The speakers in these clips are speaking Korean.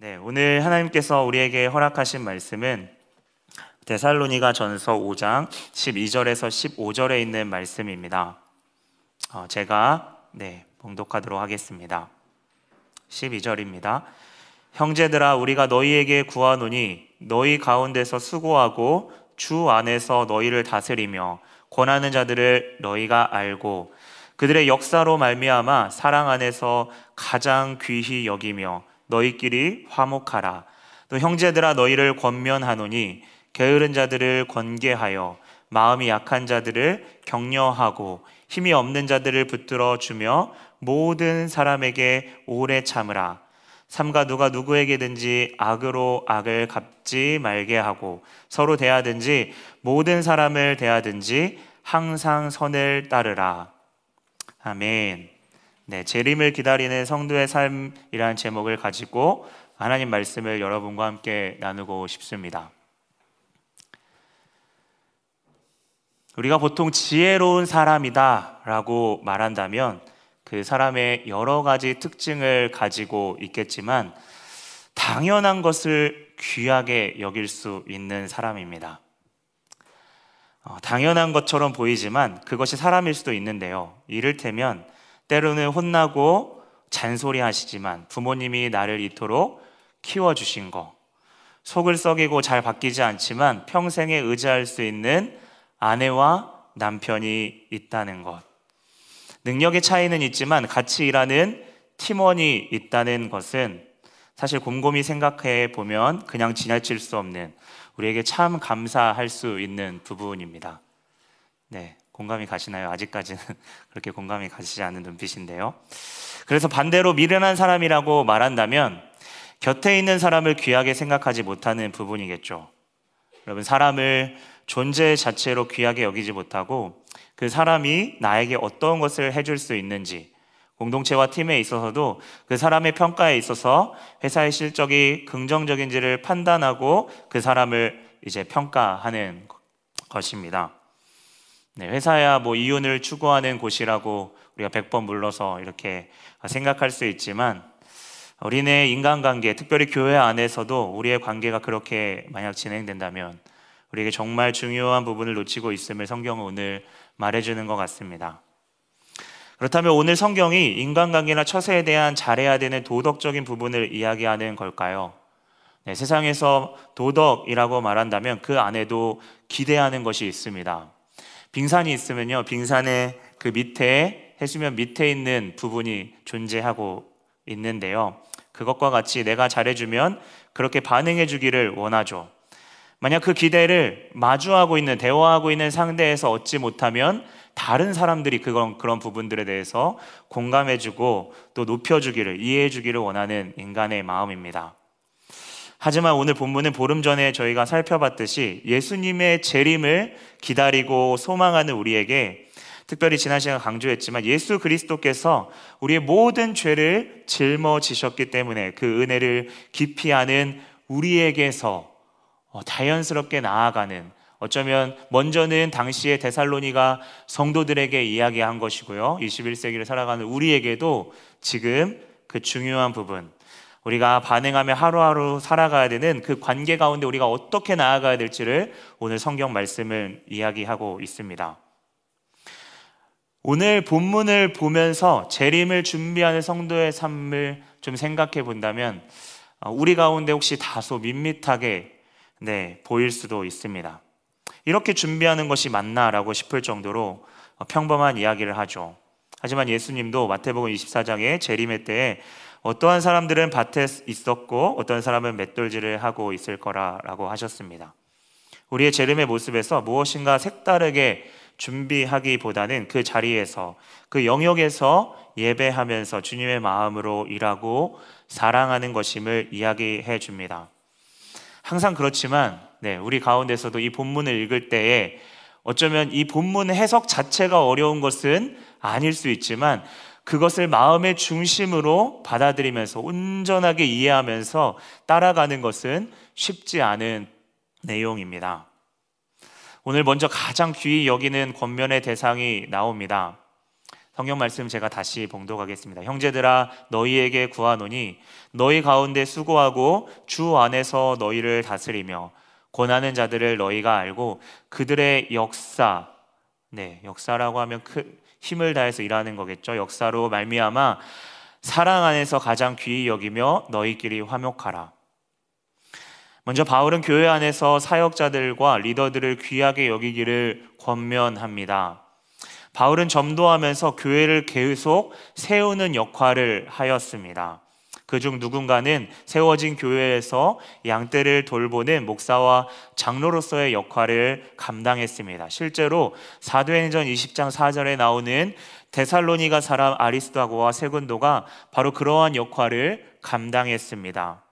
네, 오늘 하나님께서 우리에게 허락하신 말씀은 데살로니가 전서 5장 12절에서 15절에 있는 말씀입니다. 어, 제가 네, 봉독하도록 하겠습니다. 12절입니다. 형제들아 우리가 너희에게 구하노니 너희 가운데서 수고하고 주 안에서 너희를 다스리며 권하는 자들을 너희가 알고 그들의 역사로 말미암아 사랑 안에서 가장 귀히 여기며 너희끼리 화목하라. 또 형제들아 너희를 권면하노니 게으른 자들을 권계하여 마음이 약한 자들을 격려하고 힘이 없는 자들을 붙들어 주며 모든 사람에게 오래 참으라. 삼가 누가 누구에게든지 악으로 악을 갚지 말게 하고 서로 대하든지 모든 사람을 대하든지 항상 선을 따르라. 아멘. 네, 재림을 기다리는 성도의 삶이라는 제목을 가지고 하나님 말씀을 여러분과 함께 나누고 싶습니다. 우리가 보통 지혜로운 사람이다라고 말한다면 그 사람의 여러 가지 특징을 가지고 있겠지만 당연한 것을 귀하게 여길 수 있는 사람입니다. 어, 당연한 것처럼 보이지만 그것이 사람일 수도 있는데요. 이를테면 때로는 혼나고 잔소리 하시지만 부모님이 나를 이토록 키워주신 거, 속을 썩이고 잘 바뀌지 않지만 평생에 의지할 수 있는 아내와 남편이 있다는 것. 능력의 차이는 있지만 같이 일하는 팀원이 있다는 것은 사실 곰곰이 생각해 보면 그냥 지나칠 수 없는 우리에게 참 감사할 수 있는 부분입니다. 네. 공감이 가시나요? 아직까지는 그렇게 공감이 가시지 않는 눈빛인데요. 그래서 반대로 미련한 사람이라고 말한다면 곁에 있는 사람을 귀하게 생각하지 못하는 부분이겠죠. 여러분, 사람을 존재 자체로 귀하게 여기지 못하고 그 사람이 나에게 어떤 것을 해줄 수 있는지 공동체와 팀에 있어서도 그 사람의 평가에 있어서 회사의 실적이 긍정적인지를 판단하고 그 사람을 이제 평가하는 것입니다. 네, 회사야 뭐 이윤을 추구하는 곳이라고 우리가 100번 물러서 이렇게 생각할 수 있지만 우리네 인간관계, 특별히 교회 안에서도 우리의 관계가 그렇게 만약 진행된다면 우리에게 정말 중요한 부분을 놓치고 있음을 성경은 오늘 말해주는 것 같습니다. 그렇다면 오늘 성경이 인간관계나 처세에 대한 잘해야 되는 도덕적인 부분을 이야기하는 걸까요? 네, 세상에서 도덕이라고 말한다면 그 안에도 기대하는 것이 있습니다. 빙산이 있으면요, 빙산의 그 밑에 해수면 밑에 있는 부분이 존재하고 있는데요. 그것과 같이 내가 잘해주면 그렇게 반응해주기를 원하죠. 만약 그 기대를 마주하고 있는 대화하고 있는 상대에서 얻지 못하면 다른 사람들이 그런 그런 부분들에 대해서 공감해주고 또 높여주기를 이해해주기를 원하는 인간의 마음입니다. 하지만 오늘 본문은 보름 전에 저희가 살펴봤듯이 예수님의 재림을 기다리고 소망하는 우리에게 특별히 지난 시간 강조했지만 예수 그리스도께서 우리의 모든 죄를 짊어지셨기 때문에 그 은혜를 아는 우리에게서 어, 자연스럽게 나아가는 어쩌면 먼저는 당시의 데살로니가 성도들에게 이야기한 것이고요. 21세기를 살아가는 우리에게도 지금 그 중요한 부분 우리가 반응하며 하루하루 살아가야 되는 그 관계 가운데 우리가 어떻게 나아가야 될지를 오늘 성경 말씀을 이야기하고 있습니다. 오늘 본문을 보면서 재림을 준비하는 성도의 삶을 좀 생각해 본다면 어, 우리 가운데 혹시 다소 밋밋하게 네, 보일 수도 있습니다. 이렇게 준비하는 것이 맞나라고 싶을 정도로 어, 평범한 이야기를 하죠. 하지만 예수님도 마태복음 24장의 재림의 때에 어떠한 사람들은 밭에 있었고 어떤 사람은 맷돌질을 하고 있을 거라라고 하셨습니다. 우리의 재림의 모습에서 무엇인가 색다르게 준비하기보다는 그 자리에서 그 영역에서 예배하면서 주님의 마음으로 일하고 사랑하는 것임을 이야기해 줍니다. 항상 그렇지만 네, 우리 가운데서도 이 본문을 읽을 때에 어쩌면 이 본문 해석 자체가 어려운 것은 아닐 수 있지만 그것을 마음의 중심으로 받아들이면서 온전하게 이해하면서 따라가는 것은 쉽지 않은 내용입니다. 오늘 먼저 가장 귀히 여기는 권면의 대상이 나옵니다. 성경 말씀 제가 다시 봉독하겠습니다. 형제들아 너희에게 구하노니 너희 가운데 수고하고 주 안에서 너희를 다스리며 권하는 자들을 너희가 알고 그들의 역사 네, 역사라고 하면 그 힘을 다해서 일하는 거겠죠. 역사로 말미암아 사랑 안에서 가장 귀히 여기며 너희끼리 화목하라. 먼저 바울은 교회 안에서 사역자들과 리더들을 귀하게 여기기를 권면합니다. 바울은 점도하면서 교회를 계속 세우는 역할을 하였습니다. 그중 누군가는 세워진 교회에서 양떼를 돌보는 목사와 장로로서의 역할을 감당했습니다. 실제로 사도행전 20장 4절에 나오는 데살로니가 사람 아리스도하고와 세군도가 바로 그러한 역할을 감당했습니다.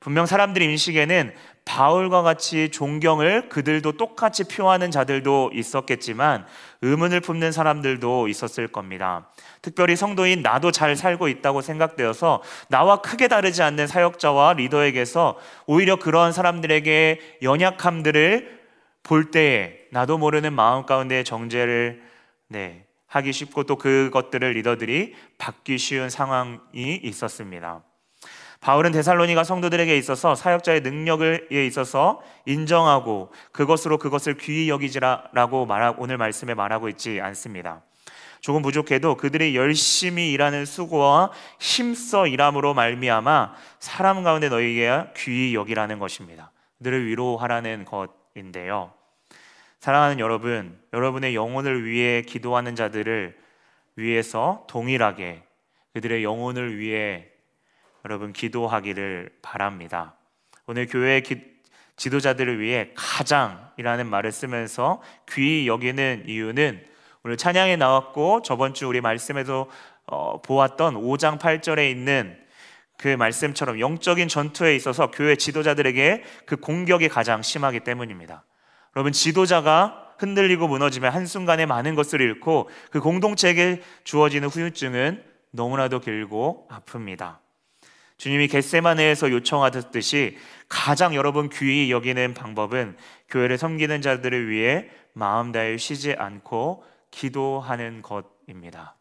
분명 사람들 인식에는 바울과 같이 존경을 그들도 똑같이 표하는 자들도 있었겠지만 의문을 품는 사람들도 있었을 겁니다. 특별히 성도인 나도 잘 살고 있다고 생각되어서 나와 크게 다르지 않는 사역자와 리더에게서 오히려 그러한 사람들에게 연약함들을 볼 때에 나도 모르는 마음 가운데 정죄를 네, 하기 쉽고 또 그것들을 리더들이 받기 쉬운 상황이 있었습니다. 바울은 데살로니가 성도들에게 있어서 사역자의 능력에 있어서 인정하고 그것으로 그것을 귀히 여기지라라고 말하 오늘 말씀에 말하고 있지 않습니다. 조금 부족해도 그들이 열심히 일하는 수고와 힘써 일함으로 말미암아 사람 가운데 너희에게 귀히 여기라는 것입니다. 그들을 위로하라는 것인데요. 사랑하는 여러분, 여러분의 영혼을 위해 기도하는 자들을 위해서 동일하게 그들의 영혼을 위해 여러분 기도하기를 바랍니다. 오늘 교회 기, 지도자들을 위해 가장이라는 말을 쓰면서 귀히 여기는 이유는 오늘 찬양에 나왔고 저번 주 우리 말씀에도 어, 보았던 5장 8절에 있는 그 말씀처럼 영적인 전투에 있어서 교회 지도자들에게 그 공격이 가장 심하기 때문입니다. 여러분 지도자가 흔들리고 무너지면 한순간에 많은 것을 잃고 그 공동체에게 주어지는 후유증은 너무나도 길고 아픕니다. 주님이 겟세마네에서 요청하듯이 가장 여러분 귀히 여기는 방법은 교회를 섬기는 자들을 위해 마음 다해 쉬지 않고 기도하는 것입니다.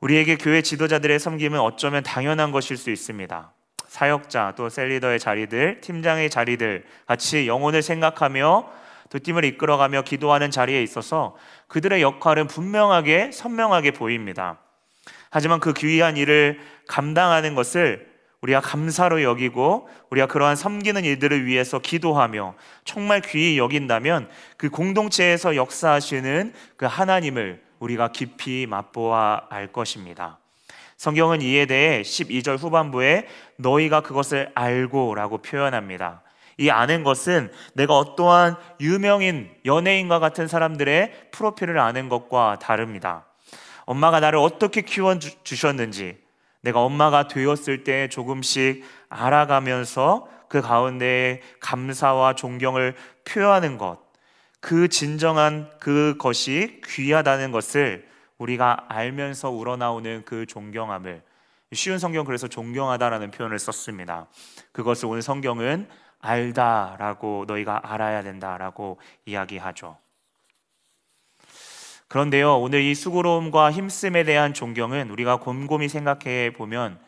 우리에게 교회 지도자들의 섬김은 어쩌면 당연한 것일 수 있습니다. 사역자 또 셀리더의 자리들, 팀장의 자리들 같이 영혼을 생각하며 또 팀을 이끌어가며 기도하는 자리에 있어서 그들의 역할은 분명하게 선명하게 보입니다. 하지만 그 귀한 일을 감당하는 것을 우리가 감사로 여기고 우리가 그러한 섬기는 일들을 위해서 기도하며 정말 귀히 여긴다면 그 공동체에서 역사하시는 그 하나님을 우리가 깊이 맛보아 알 것입니다. 성경은 이에 대해 12절 후반부에 너희가 그것을 알고 라고 표현합니다. 이 아는 것은 내가 어떠한 유명인, 연예인과 같은 사람들의 프로필을 아는 것과 다릅니다. 엄마가 나를 어떻게 키워 주셨는지, 내가 엄마가 되었을 때 조금씩 알아가면서 그 가운데 감사와 존경을 표하는 것, 그 진정한 그것이 귀하다는 것을 우리가 알면서 우러나오는 그 존경함을 쉬운 성경 그래서 존경하다라는 표현을 썼습니다. 그것을 오늘 성경은 알다라고 너희가 알아야 된다라고 이야기하죠. 그런데요, 오늘 이 수고로움과 힘씀에 대한 존경은 우리가 곰곰이 생각해 보면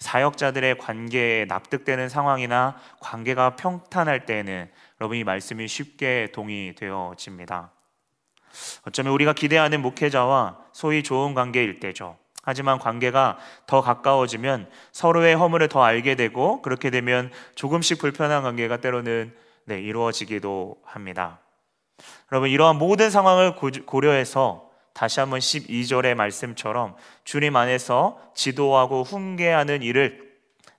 사역자들의 관계에 납득되는 상황이나 관계가 평탄할 때에는 여러분 이 말씀이 쉽게 동의되어집니다. 어쩌면 우리가 기대하는 목회자와 소위 좋은 관계일 때죠. 하지만 관계가 더 가까워지면 서로의 허물을 더 알게 되고 그렇게 되면 조금씩 불편한 관계가 때로는 네, 이루어지기도 합니다. 여러분 이러한 모든 상황을 고려해서 다시 한번 12절의 말씀처럼 주님 안에서 지도하고 훈계하는 일을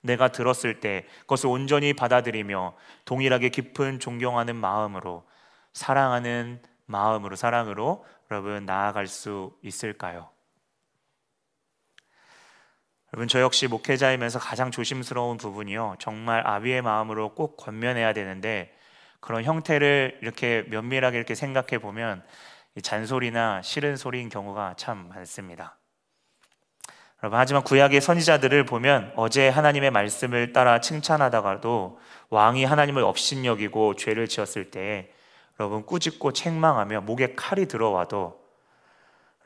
내가 들었을 때 그것을 온전히 받아들이며 동일하게 깊은 존경하는 마음으로 사랑하는 마음으로 사랑으로 여러분 나아갈 수 있을까요? 여러분 저 역시 목회자이면서 가장 조심스러운 부분이요. 정말 아비의 마음으로 꼭 권면해야 되는데 그런 형태를 이렇게 면밀하게 이렇게 생각해 보면 잔소리나 싫은 소리인 경우가 참 많습니다. 여러분 하지만 구약의 선지자들을 보면 어제 하나님의 말씀을 따라 칭찬하다가도 왕이 하나님을 업신여기고 죄를 지었을 때 여러분 꾸짖고 책망하며 목에 칼이 들어와도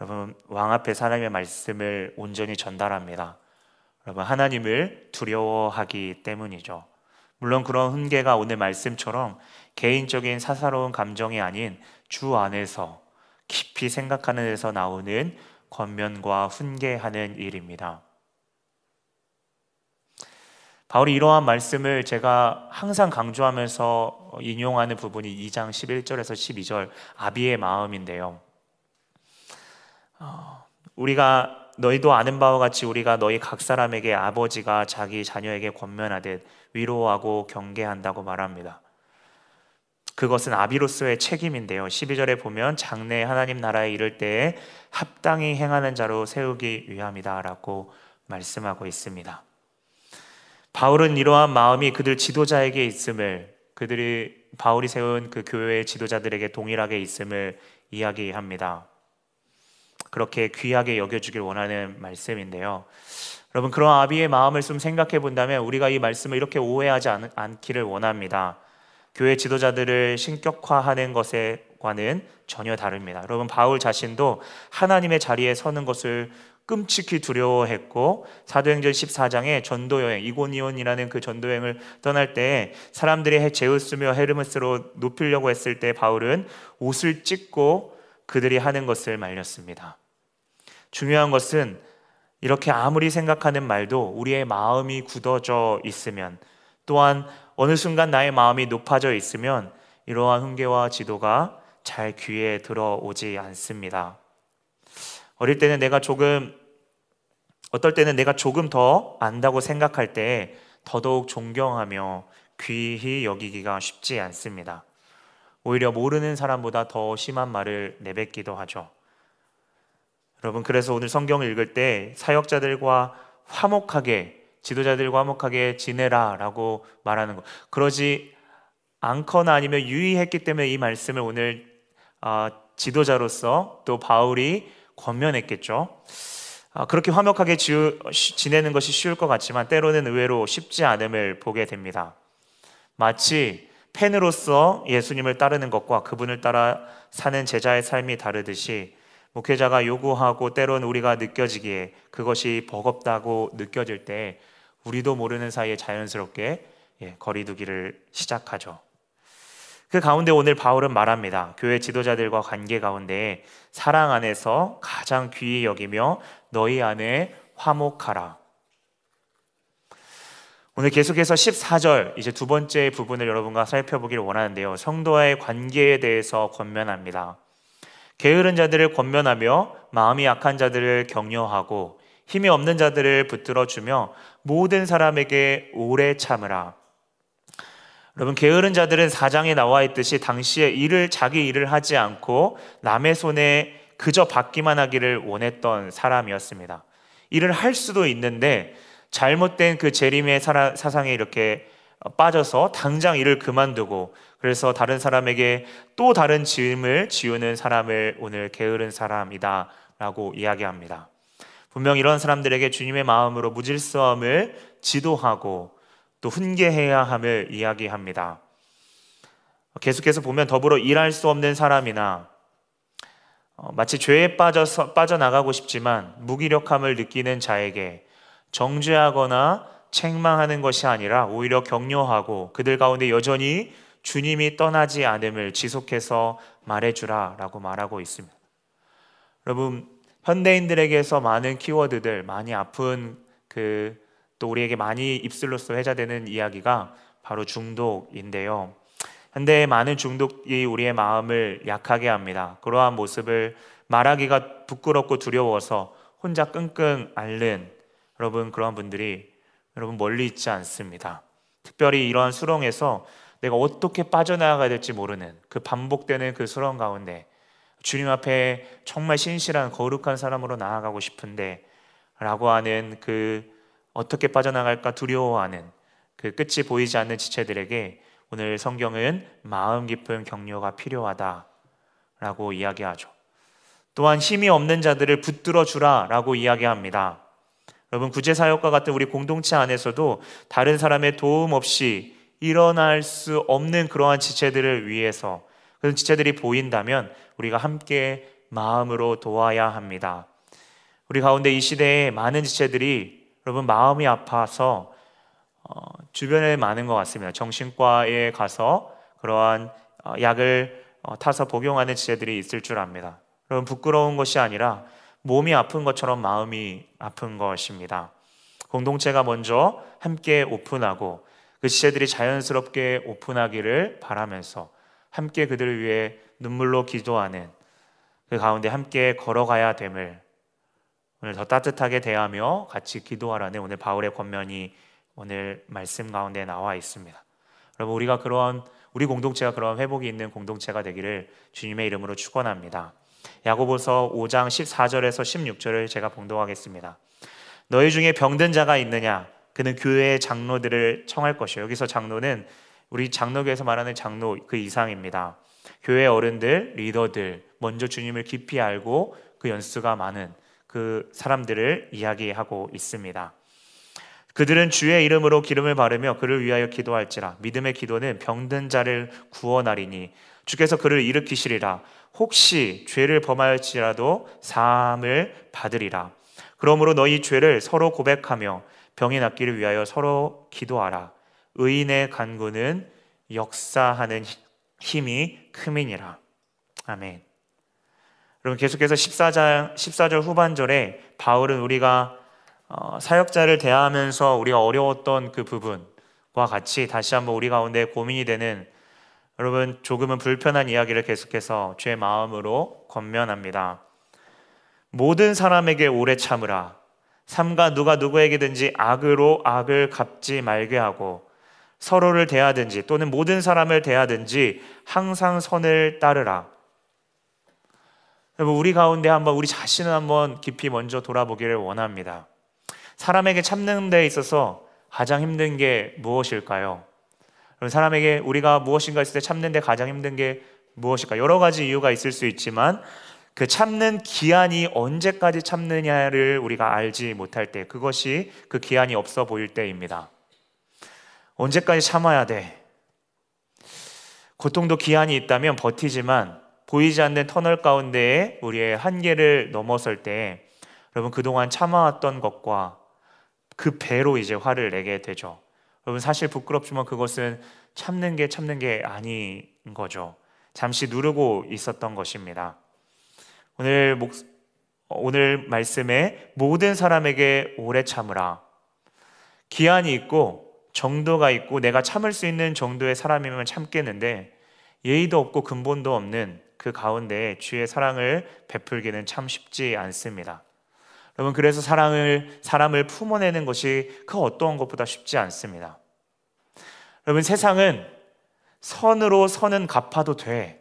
여러분 왕 앞에 사람의 말씀을 온전히 전달합니다. 여러분 하나님을 두려워하기 때문이죠. 물론 그런 훈계가 오늘 말씀처럼 개인적인 사사로운 감정이 아닌 주 안에서 깊이 생각하는 데서 나오는 권면과 훈계하는 일입니다. 바울이 이러한 말씀을 제가 항상 강조하면서 인용하는 부분이 2장 11절에서 12절 아비의 마음인데요. 어, 우리가 너희도 아는 바와 같이 우리가 너희 각 사람에게 아버지가 자기 자녀에게 권면하듯 위로하고 경계한다고 말합니다. 그것은 아비로서의 책임인데요. 12절에 보면 장래 하나님 나라에 이를 때에 합당히 행하는 자로 세우기 위함이다라고 말씀하고 있습니다. 바울은 이러한 마음이 그들 지도자에게 있음을 그들이 바울이 세운 그 교회의 지도자들에게 동일하게 있음을 이야기합니다. 그렇게 귀하게 여겨주길 원하는 말씀인데요. 여러분 그런 아비의 마음을 좀 생각해 본다면 우리가 이 말씀을 이렇게 오해하지 않, 않기를 원합니다. 교회 지도자들을 신격화하는 것과는 전혀 다릅니다. 여러분 바울 자신도 하나님의 자리에 서는 것을 끔찍히 두려워했고 사도행전 14장에 전도 여행 이고니온이라는 그 전도 여행을 떠날 때 사람들이 제우스며 헤르메스로 높이려고 했을 때 바울은 옷을 찢고 그들이 하는 것을 말렸습니다. 중요한 것은 이렇게 아무리 생각하는 말도 우리의 마음이 굳어져 있으면 또한 어느 순간 나의 마음이 높아져 있으면 이러한 훈계와 지도가 잘 귀에 들어오지 않습니다. 어릴 때는 내가 조금 어떨 때는 내가 조금 더 안다고 생각할 때 더더욱 존경하며 귀히 여기기가 쉽지 않습니다. 오히려 모르는 사람보다 더 심한 말을 내뱉기도 하죠. 여러분, 그래서 오늘 성경을 읽을 때 사역자들과 화목하게, 지도자들과 화목하게 지내라 라고 말하는 것. 그러지 않거나 아니면 유의했기 때문에 이 말씀을 오늘 어, 지도자로서 또 바울이 권면했겠죠. 어, 그렇게 화목하게 지내는 것이 쉬울 것 같지만 때로는 의외로 쉽지 않음을 보게 됩니다. 마치 팬으로서 예수님을 따르는 것과 그분을 따라 사는 제자의 삶이 다르듯이 목회자가 요구하고 때론 우리가 느껴지기에 그것이 버겁다고 느껴질 때 우리도 모르는 사이에 자연스럽게 예, 거리두기를 시작하죠. 그 가운데 오늘 바울은 말합니다. 교회 지도자들과 관계 가운데 사랑 안에서 가장 귀히 여기며 너희 안에 화목하라. 오늘 계속해서 14절 이제 두 번째 부분을 여러분과 살펴보기를 원하는데요. 성도와의 관계에 대해서 권면합니다. 게으른 자들을 권면하며 마음이 약한 자들을 격려하고 힘이 없는 자들을 붙들어 주며 모든 사람에게 오래 참으라. 여러분 게으른 자들은 사장에 나와 있듯이 당시에 일을 자기 일을 하지 않고 남의 손에 그저 받기만 하기를 원했던 사람이었습니다. 일을 할 수도 있는데 잘못된 그 재림의 사상에 이렇게 빠져서 당장 일을 그만두고 그래서 다른 사람에게 또 다른 짐을 지우는 사람을 오늘 게으른 사람이다 라고 이야기합니다. 분명 이런 사람들에게 주님의 마음으로 무질서함을 지도하고 또 훈계해야 함을 이야기합니다. 계속해서 보면 더불어 일할 수 없는 사람이나 어, 마치 죄에 빠져서 빠져나가고 싶지만 무기력함을 느끼는 자에게 정죄하거나 책망하는 것이 아니라 오히려 격려하고 그들 가운데 여전히 주님이 떠나지 않음을 지속해서 말해주라 라고 말하고 있습니다. 여러분 현대인들에게서 많은 키워드들 많이 아픈 그 또 우리에게 많이 입술로서 회자되는 이야기가 바로 중독인데요. 현대의 많은 중독이 우리의 마음을 약하게 합니다. 그러한 모습을 말하기가 부끄럽고 두려워서 혼자 끙끙 앓는 여러분 그러한 분들이 여러분 멀리 있지 않습니다. 특별히 이러한 수렁에서 내가 어떻게 빠져나가야 될지 모르는 그 반복되는 그 수렁 가운데 주님 앞에 정말 신실한 거룩한 사람으로 나아가고 싶은데 라고 하는 그 어떻게 빠져나갈까 두려워하는 그 끝이 보이지 않는 지체들에게 오늘 성경은 마음 깊은 격려가 필요하다 라고 이야기하죠. 또한 힘이 없는 자들을 붙들어 주라 라고 이야기합니다. 여러분 구제 사역과 같은 우리 공동체 안에서도 다른 사람의 도움 없이 일어날 수 없는 그러한 지체들을 위해서 그런 지체들이 보인다면 우리가 함께 마음으로 도와야 합니다. 우리 가운데 이 시대에 많은 지체들이 여러분 마음이 아파서 어, 주변에 많은 것 같습니다. 정신과에 가서 그러한 어, 약을 어, 타서 복용하는 지체들이 있을 줄 압니다. 여러분 부끄러운 것이 아니라 몸이 아픈 것처럼 마음이 아픈 것입니다. 공동체가 먼저 함께 오픈하고 그 지체들이 자연스럽게 오픈하기를 바라면서 함께 그들을 위해 눈물로 기도하는 그 가운데 함께 걸어가야 됨을 오늘 더 따뜻하게 대하며 같이 기도하라는 오늘 바울의 권면이 오늘 말씀 가운데 나와 있습니다. 여러분 우리가 그런 우리 공동체가 그런 회복이 있는 공동체가 되기를 주님의 이름으로 축원합니다. 야고보서 5장 14절에서 16절을 제가 봉독하겠습니다. 너희 중에 병든 자가 있느냐? 그는 교회의 장로들을 청할 것이요. 여기서 장로는 우리 장로교에서 말하는 장로 그 이상입니다. 교회 어른들, 리더들, 먼저 주님을 깊이 알고 그 연수가 많은 그 사람들을 이야기하고 있습니다. 그들은 주의 이름으로 기름을 바르며 그를 위하여 기도할지라 믿음의 기도는 병든 자를 구원하리니 주께서 그를 일으키시리라 혹시 죄를 범할지라도 사함을 받으리라 그러므로 너희 죄를 서로 고백하며 병이 낫기를 위하여 서로 기도하라 의인의 간구는 역사하는 힘이 크민이라 아멘 여러분 계속해서 14장 14절 후반절에 바울은 우리가 어, 사역자를 대하면서 우리가 어려웠던 그 부분과 같이 다시 한번 우리 가운데 고민이 되는 여러분 조금은 불편한 이야기를 계속해서 죄 마음으로 권면합니다. 모든 사람에게 오래 참으라. 삼가 누가 누구에게든지 악으로 악을 갚지 말게 하고 서로를 대하든지 또는 모든 사람을 대하든지 항상 선을 따르라. 여러분 우리 가운데 한번 우리 자신을 한번 깊이 먼저 돌아보기를 원합니다. 사람에게 참는 데 있어서 가장 힘든 게 무엇일까요? 사람에게 우리가 무엇인가 있을 때 참는 데 가장 힘든 게 무엇일까? 여러 가지 이유가 있을 수 있지만 그 참는 기한이 언제까지 참느냐를 우리가 알지 못할 때 그것이 그 기한이 없어 보일 때입니다. 언제까지 참아야 돼? 고통도 기한이 있다면 버티지만 보이지 않는 터널 가운데에 우리의 한계를 넘어설 때 여러분 그동안 참아왔던 것과 그 배로 이제 화를 내게 되죠. 여러분 사실 부끄럽지만 그것은 참는 게 참는 게 아닌 거죠. 잠시 누르고 있었던 것입니다. 오늘 목 오늘 말씀에 모든 사람에게 오래 참으라. 기한이 있고 정도가 있고 내가 참을 수 있는 정도의 사람이면 참겠는데 예의도 없고 근본도 없는 그 가운데 주의 사랑을 베풀기는 참 쉽지 않습니다. 여러분 그래서 사랑을 사람을 품어내는 것이 그 어떠한 것보다 쉽지 않습니다. 여러분 세상은 선으로 선은 갚아도 돼.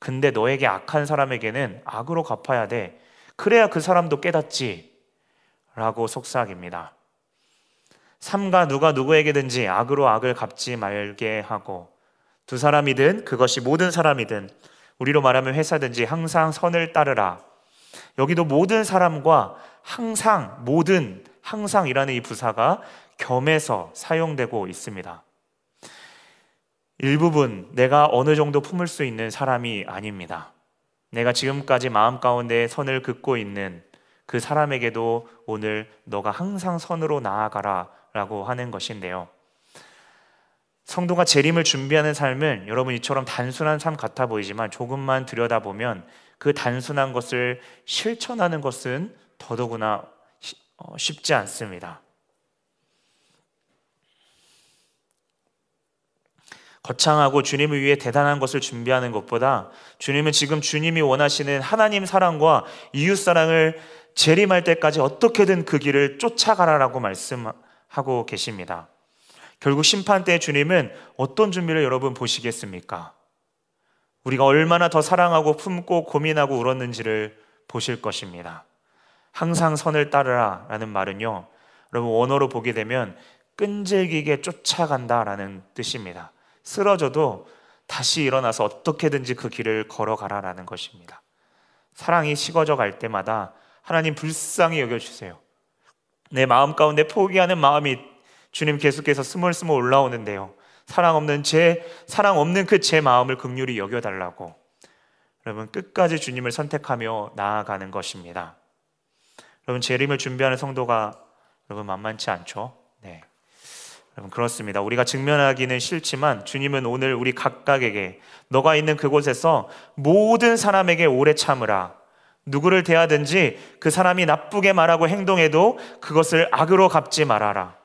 근데 너에게 악한 사람에게는 악으로 갚아야 돼. 그래야 그 사람도 깨닫지. 라고 속삭입니다. 삼가 누가 누구에게든지 악으로 악을 갚지 말게 하고 두 사람이든 그것이 모든 사람이든 우리로 말하면 회사든지 항상 선을 따르라. 여기도 모든 사람과 항상, 모든, 항상이라는 이 부사가 겸해서 사용되고 있습니다. 일부분 내가 어느 정도 품을 수 있는 사람이 아닙니다. 내가 지금까지 마음 가운데 선을 긋고 있는 그 사람에게도 오늘 너가 항상 선으로 나아가라 라고 하는 것인데요. 성도가 재림을 준비하는 삶은 여러분 이처럼 단순한 삶 같아 보이지만 조금만 들여다보면 그 단순한 것을 실천하는 것은 더더구나 어, 쉽지 않습니다. 거창하고 주님을 위해 대단한 것을 준비하는 것보다 주님은 지금 주님이 원하시는 하나님 사랑과 이웃 사랑을 재림할 때까지 어떻게든 그 길을 쫓아가라라고 말씀하고 계십니다. 결국 심판 때 주님은 어떤 준비를 여러분 보시겠습니까? 우리가 얼마나 더 사랑하고 품고 고민하고 울었는지를 보실 것입니다. 항상 선을 따르라 라는 말은요, 여러분 원어로 보게 되면 끈질기게 쫓아간다 라는 뜻입니다. 쓰러져도 다시 일어나서 어떻게든지 그 길을 걸어가라라는 것입니다. 사랑이 식어져 갈 때마다 하나님 불쌍히 여겨주세요. 내 마음 가운데 포기하는 마음이 주님 계속해서 스물스물 올라오는데요. 사랑 없는 제 사랑 없는 그 제 마음을 극률이 여겨 달라고. 여러분 끝까지 주님을 선택하며 나아가는 것입니다. 여러분 재림을 준비하는 성도가 여러분 만만치 않죠? 네. 여러분 그렇습니다. 우리가 직면하기는 싫지만 주님은 오늘 우리 각각에게 너가 있는 그곳에서 모든 사람에게 오래 참으라. 누구를 대하든지 그 사람이 나쁘게 말하고 행동해도 그것을 악으로 갚지 말아라.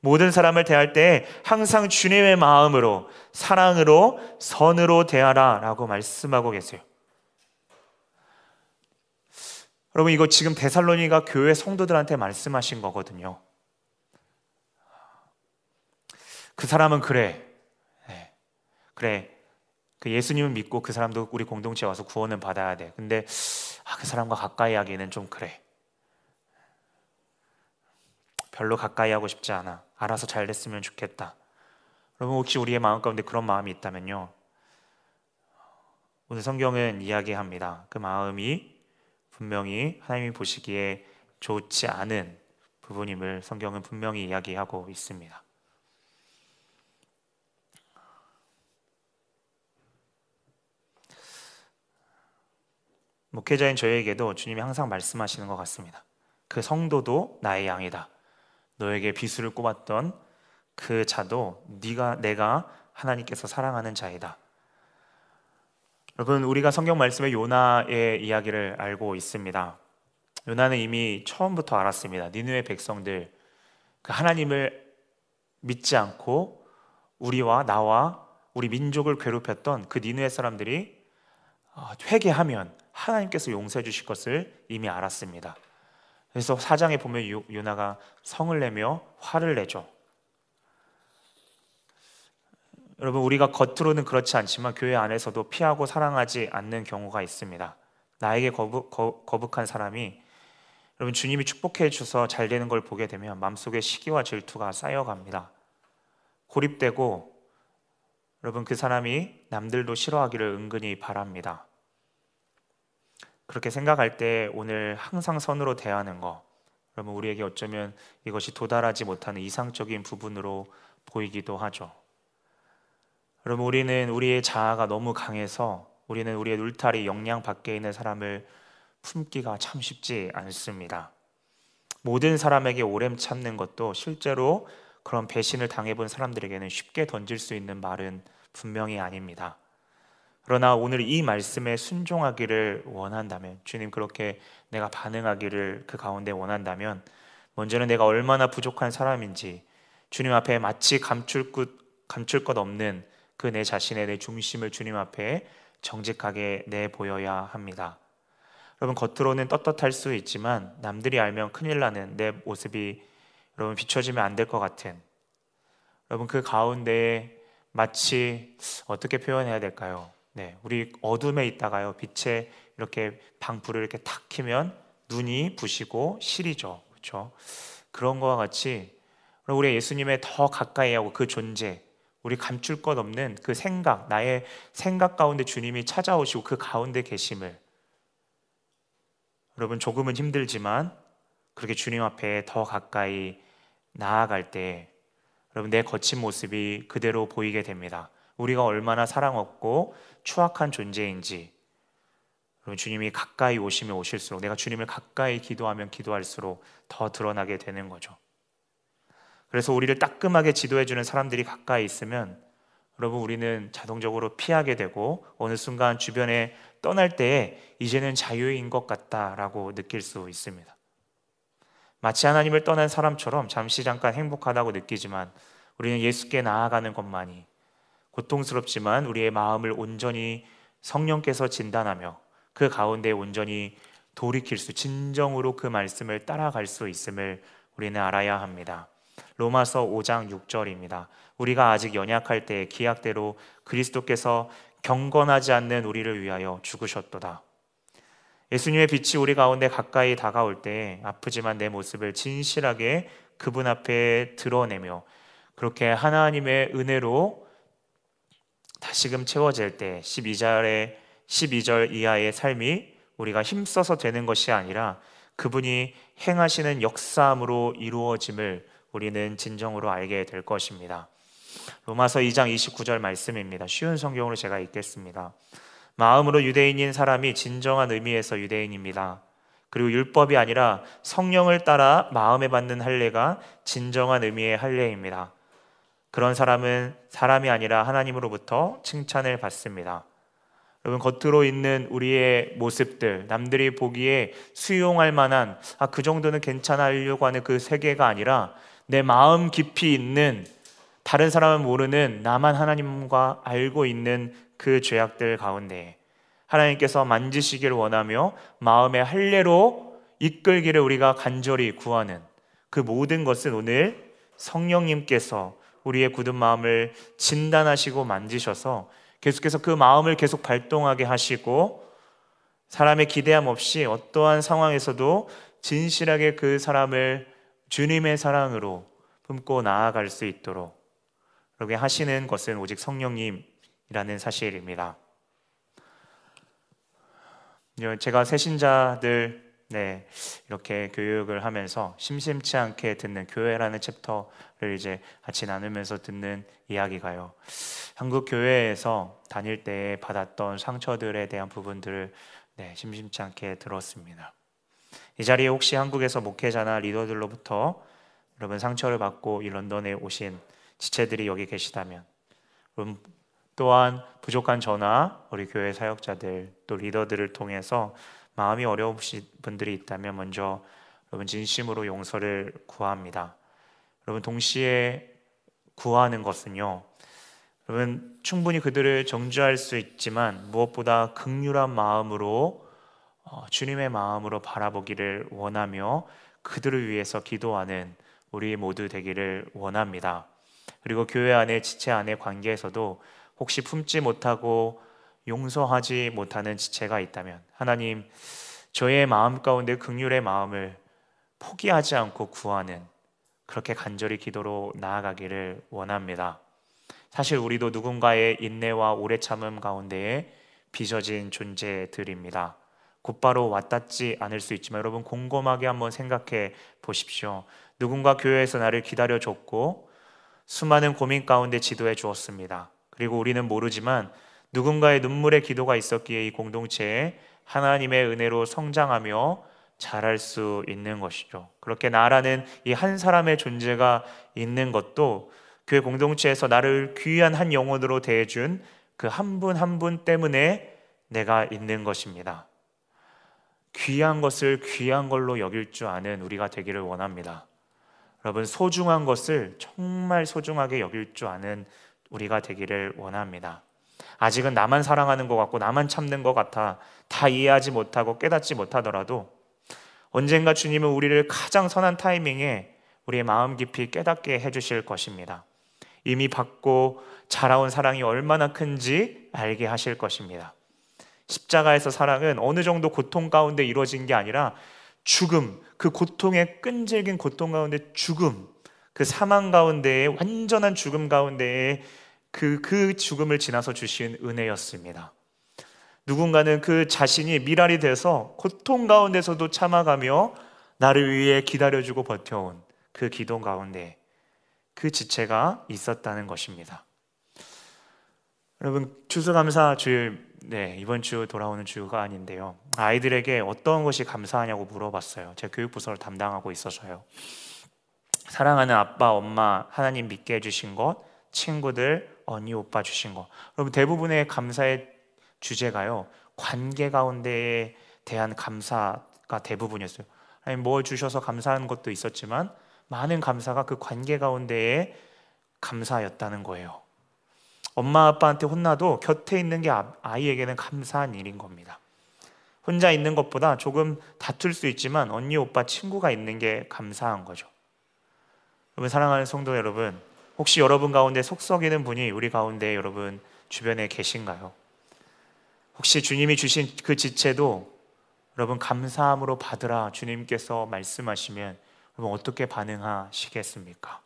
모든 사람을 대할 때 항상 주님의 마음으로 사랑으로 선으로 대하라라고 말씀하고 계세요. 여러분 이거 지금 데살로니가 교회 성도들한테 말씀하신 거거든요. 그 사람은 그래. 네. 그래. 그 예수님을 믿고 그 사람도 우리 공동체에 와서 구원을 받아야 돼. 근데 아, 그 사람과 가까이 하기는 좀 그래. 별로 가까이 하고 싶지 않아. 알아서 잘 됐으면 좋겠다. 여러분 혹시 우리의 마음 가운데 그런 마음이 있다면요. 오늘 성경은 이야기합니다. 그 마음이 분명히 하나님이 보시기에 좋지 않은 부분임을 성경은 분명히 이야기하고 있습니다. 목회자인 저에게도 주님이 항상 말씀하시는 것 같습니다. 그 성도도 나의 양이다. 너에게 비수를 꼽았던 그 자도 네가 내가 하나님께서 사랑하는 자이다. 여러분 우리가 성경 말씀에 요나의 이야기를 알고 있습니다. 요나는 이미 처음부터 알았습니다. 니느의 백성들 그 하나님을 믿지 않고 우리와 나와 우리 민족을 괴롭혔던 그 니느의 사람들이 어, 회개하면 하나님께서 용서해 주실 것을 이미 알았습니다. 그래서 사장에 보면 요나가 성을 내며 화를 내죠. 여러분 우리가 겉으로는 그렇지 않지만 교회 안에서도 피하고 사랑하지 않는 경우가 있습니다. 나에게 거북, 거북한 사람이 여러분 주님이 축복해 주셔서 잘 되는 걸 보게 되면 마음속에 시기와 질투가 쌓여갑니다. 고립되고 여러분 그 사람이 남들도 싫어하기를 은근히 바랍니다. 그렇게 생각할 때 오늘 항상 선으로 대하는 거 여러분 우리에게 어쩌면 이것이 도달하지 못하는 이상적인 부분으로 보이기도 하죠. 여러분 우리는 우리의 자아가 너무 강해서 우리는 우리의 울타리 역량 밖에 있는 사람을 품기가 참 쉽지 않습니다. 모든 사람에게 오랜 참는 것도 실제로 그런 배신을 당해본 사람들에게는 쉽게 던질 수 있는 말은 분명히 아닙니다. 그러나 오늘 이 말씀에 순종하기를 원한다면 주님 그렇게 내가 반응하기를 그 가운데 원한다면 먼저는 내가 얼마나 부족한 사람인지 주님 앞에 마치 감출 것, 감출 것 없는 그 내 자신의 내 중심을 주님 앞에 정직하게 내 보여야 합니다. 여러분 겉으로는 떳떳할 수 있지만 남들이 알면 큰일 나는 내 모습이 여러분 비춰지면 안 될 것 같은 여러분 그 가운데 마치 어떻게 표현해야 될까요? 네, 우리 어둠에 있다가요 빛에 이렇게 방불을 이렇게 탁 키면 눈이 부시고 시리죠, 그렇죠? 그런 거와 같이 우리 예수님의 더 가까이 하고 그 존재, 우리 감출 것 없는 그 생각, 나의 생각 가운데 주님이 찾아오시고 그 가운데 계심을 여러분 조금은 힘들지만 그렇게 주님 앞에 더 가까이 나아갈 때 여러분 내 거친 모습이 그대로 보이게 됩니다. 우리가 얼마나 사랑 없고 추악한 존재인지 여러분 주님이 가까이 오시면 오실수록 내가 주님을 가까이 기도하면 기도할수록 더 드러나게 되는 거죠. 그래서 우리를 따끔하게 지도해 주는 사람들이 가까이 있으면 여러분 우리는 자동적으로 피하게 되고 어느 순간 주변에 떠날 때에 이제는 자유인 것 같다라고 느낄 수 있습니다. 마치 하나님을 떠난 사람처럼 잠시 잠깐 행복하다고 느끼지만 우리는 예수께 나아가는 것만이 고통스럽지만 우리의 마음을 온전히 성령께서 진단하며 그 가운데 온전히 돌이킬 수, 진정으로 그 말씀을 따라갈 수 있음을 우리는 알아야 합니다. 로마서 5장 6절입니다. 우리가 아직 연약할 때 기약대로 그리스도께서 경건하지 않는 우리를 위하여 죽으셨도다. 예수님의 빛이 우리 가운데 가까이 다가올 때 아프지만 내 모습을 진실하게 그분 앞에 드러내며 그렇게 하나님의 은혜로 다시금 채워질 때 12절에 12절 이하의 삶이 우리가 힘써서 되는 것이 아니라 그분이 행하시는 역사함으로 이루어짐을 우리는 진정으로 알게 될 것입니다. 로마서 2장 29절 말씀입니다. 쉬운 성경으로 제가 읽겠습니다. 마음으로 유대인인 사람이 진정한 의미에서 유대인입니다. 그리고 율법이 아니라 성령을 따라 마음에 받는 할례가 진정한 의미의 할례입니다. 그런 사람은 사람이 아니라 하나님으로부터 칭찬을 받습니다. 여러분 겉으로 있는 우리의 모습들 남들이 보기에 수용할 만한 아 그 정도는 괜찮아 하려고 하는 그 세계가 아니라 내 마음 깊이 있는 다른 사람은 모르는 나만 하나님과 알고 있는 그 죄악들 가운데 하나님께서 만지시기를 원하며 마음의 할례로 이끌기를 우리가 간절히 구하는 그 모든 것은 오늘 성령님께서 우리의 굳은 마음을 진단하시고 만지셔서 계속해서 그 마음을 계속 발동하게 하시고 사람의 기대함 없이 어떠한 상황에서도 진실하게 그 사람을 주님의 사랑으로 품고 나아갈 수 있도록 그렇게 하시는 것은 오직 성령님이라는 사실입니다. 제가 새신자들 네, 이렇게 교육을 하면서 심심치 않게 듣는 교회라는 챕터를 이제 같이 나누면서 듣는 이야기가요. 한국 교회에서 다닐 때 받았던 상처들에 대한 부분들을 네, 심심치 않게 들었습니다. 이 자리에 혹시 한국에서 목회자나 리더들로부터 여러분 상처를 받고 이 런던에 오신 지체들이 여기 계시다면 또한 부족한 저나 우리 교회 사역자들 또 리더들을 통해서 마음이 어려우신 분들이 있다면 먼저 여러분 진심으로 용서를 구합니다. 여러분 동시에 구하는 것은요. 여러분 충분히 그들을 정죄할 수 있지만 무엇보다 극률한 마음으로 어, 주님의 마음으로 바라보기를 원하며 그들을 위해서 기도하는 우리 모두 되기를 원합니다. 그리고 교회 안에 지체 안의 관계에서도 혹시 품지 못하고 용서하지 못하는 지체가 있다면 하나님 저의 마음 가운데 극률의 마음을 포기하지 않고 구하는 그렇게 간절히 기도로 나아가기를 원합니다. 사실 우리도 누군가의 인내와 오래 참음 가운데에 빚어진 존재들입니다. 곧바로 와닿지 않을 수 있지만 여러분 곰곰하게 한번 생각해 보십시오. 누군가 교회에서 나를 기다려 줬고 수많은 고민 가운데 지도해 주었습니다. 그리고 우리는 모르지만 누군가의 눈물의 기도가 있었기에 이 공동체에 하나님의 은혜로 성장하며 자랄 수 있는 것이죠. 그렇게 나라는 이 한 사람의 존재가 있는 것도 교회 공동체에서 나를 귀한 한 영혼으로 대해준 그 한 분 한 분 때문에 내가 있는 것입니다. 귀한 것을 귀한 걸로 여길 줄 아는 우리가 되기를 원합니다. 여러분, 소중한 것을 정말 소중하게 여길 줄 아는 우리가 되기를 원합니다. 아직은 나만 사랑하는 것 같고 나만 참는 것 같아 다 이해하지 못하고 깨닫지 못하더라도 언젠가 주님은 우리를 가장 선한 타이밍에 우리의 마음 깊이 깨닫게 해주실 것입니다. 이미 받고 자라온 사랑이 얼마나 큰지 알게 하실 것입니다. 십자가에서 사랑은 어느 정도 고통 가운데 이루어진 게 아니라 죽음, 그 고통의 끈질긴 고통 가운데 죽음, 그 사망 가운데에 완전한 죽음 가운데에 그, 그 죽음을 지나서 주신 은혜였습니다. 누군가는 그 자신이 미랄이 돼서 고통 가운데서도 참아가며 나를 위해 기다려주고 버텨온 그 기도 가운데 그 지체가 있었다는 것입니다. 여러분 추수감사 주일 네, 이번 주 돌아오는 주가 아닌데요. 아이들에게 어떤 것이 감사하냐고 물어봤어요. 제 교육 부서를 담당하고 있어서요. 사랑하는 아빠, 엄마, 하나님 믿게 해주신 것, 친구들, 언니 오빠 주신 거. 여러분 대부분의 감사의 주제가요. 관계 가운데에 대한 감사가 대부분이었어요. 아니 뭘 주셔서 감사한 것도 있었지만 많은 감사가 그 관계 가운데에 감사였다는 거예요. 엄마 아빠한테 혼나도 곁에 있는 게 아, 아이에게는 감사한 일인 겁니다. 혼자 있는 것보다 조금 다툴 수 있지만 언니 오빠 친구가 있는 게 감사한 거죠. 여러분 사랑하는 성도 여러분, 혹시 여러분 가운데 속 썩이는 분이 우리 가운데 여러분 주변에 계신가요? 혹시 주님이 주신 그 지체도 여러분 감사함으로 받으라 주님께서 말씀하시면 여러분 어떻게 반응하시겠습니까?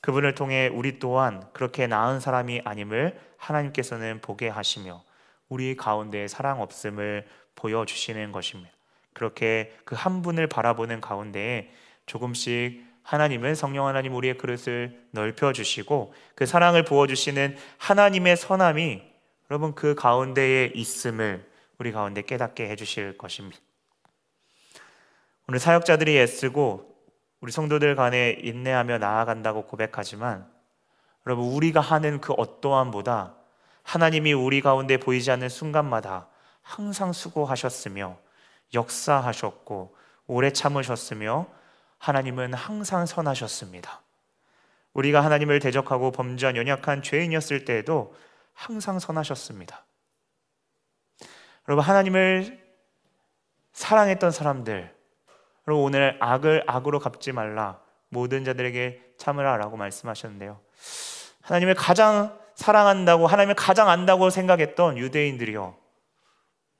그분을 통해 우리 또한 그렇게 나은 사람이 아님을 하나님께서는 보게 하시며 우리 가운데 사랑 없음을 보여주시는 것입니다. 그렇게 그 한 분을 바라보는 가운데에 조금씩 하나님은 성령 하나님 우리의 그릇을 넓혀 주시고 그 사랑을 부어 주시는 하나님의 선함이 여러분 그 가운데에 있음을 우리 가운데 깨닫게 해 주실 것입니다. 오늘 사역자들이 애쓰고 우리 성도들 간에 인내하며 나아간다고 고백하지만 여러분 우리가 하는 그 어떠함보다 하나님이 우리 가운데 보이지 않는 순간마다 항상 수고하셨으며 역사하셨고 오래 참으셨으며 하나님은 항상 선하셨습니다. 우리가 하나님을 대적하고 범죄한 연약한 죄인이었을 때에도 항상 선하셨습니다. 여러분 하나님을 사랑했던 사람들 여러분 오늘 악을 악으로 갚지 말라 모든 자들에게 참으라라고 말씀하셨는데요. 하나님을 가장 사랑한다고 하나님을 가장 안다고 생각했던 유대인들이요.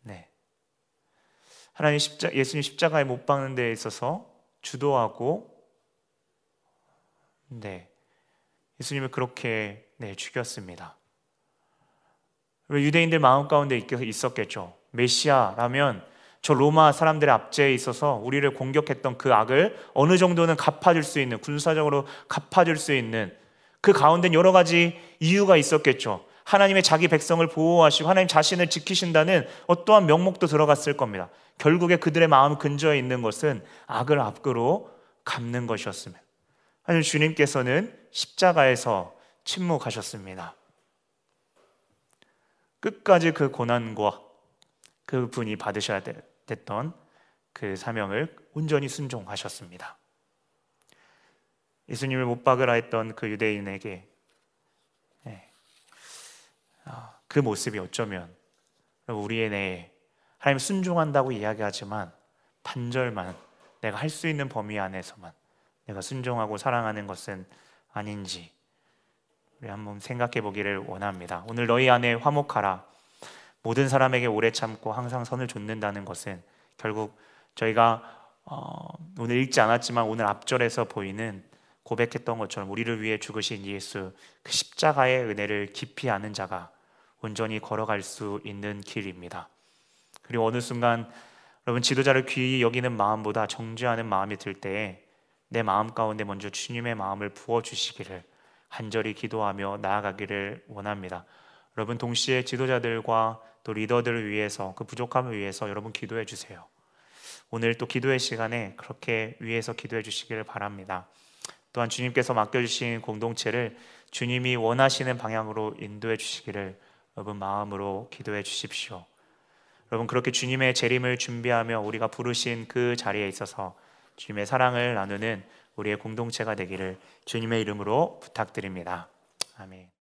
네. 하나님 십자 예수님 십자가에 못 박는 데 있어서 주도하고 네. 예수님을 그렇게 네, 죽였습니다. 유대인들 마음 가운데 있었겠죠. 메시아라면 저 로마 사람들의 압제에 있어서 우리를 공격했던 그 악을 어느 정도는 갚아줄 수 있는 군사적으로 갚아줄 수 있는 그 가운데 여러 가지 이유가 있었겠죠. 하나님의 자기 백성을 보호하시고 하나님 자신을 지키신다는 어떠한 명목도 들어갔을 겁니다. 결국에 그들의 마음 근저에 있는 것은 악을 앞으로 갚는 것이었습니다. 하나님 주님께서는 십자가에서 침묵하셨습니다. 끝까지 그 고난과 그 분이 받으셔야 됐던 그 사명을 온전히 순종하셨습니다. 예수님을 못 박으라 했던 그 유대인에게 네. 아, 그 모습이 어쩌면 우리의 내 하나님 순종한다고 이야기하지만 반절만 내가 할 수 있는 범위 안에서만 내가 순종하고 사랑하는 것은 아닌지 우리 한번 생각해 보기를 원합니다. 오늘 너희 안에 화목하라. 모든 사람에게 오래 참고 항상 선을 좇는다는 것은 결국 저희가 어, 오늘 읽지 않았지만 오늘 앞절에서 보이는 고백했던 것처럼 우리를 위해 죽으신 예수 그 십자가의 은혜를 깊이 아는 자가 온전히 걸어갈 수 있는 길입니다. 그리고 어느 순간 여러분 지도자를 귀히 여기는 마음보다 정죄하는 마음이 들 때에 내 마음 가운데 먼저 주님의 마음을 부어 주시기를 간절히 기도하며 나아가기를 원합니다. 여러분 동시에 지도자들과 또 리더들을 위해서 그 부족함을 위해서 여러분 기도해 주세요. 오늘 또 기도의 시간에 그렇게 위해서 기도해 주시기를 바랍니다. 또한 주님께서 맡겨주신 공동체를 주님이 원하시는 방향으로 인도해 주시기를 여러분 마음으로 기도해 주십시오. 여러분 그렇게 주님의 재림을 준비하며 우리가 부르신 그 자리에 있어서 주님의 사랑을 나누는 우리의 공동체가 되기를 주님의 이름으로 부탁드립니다. 아멘.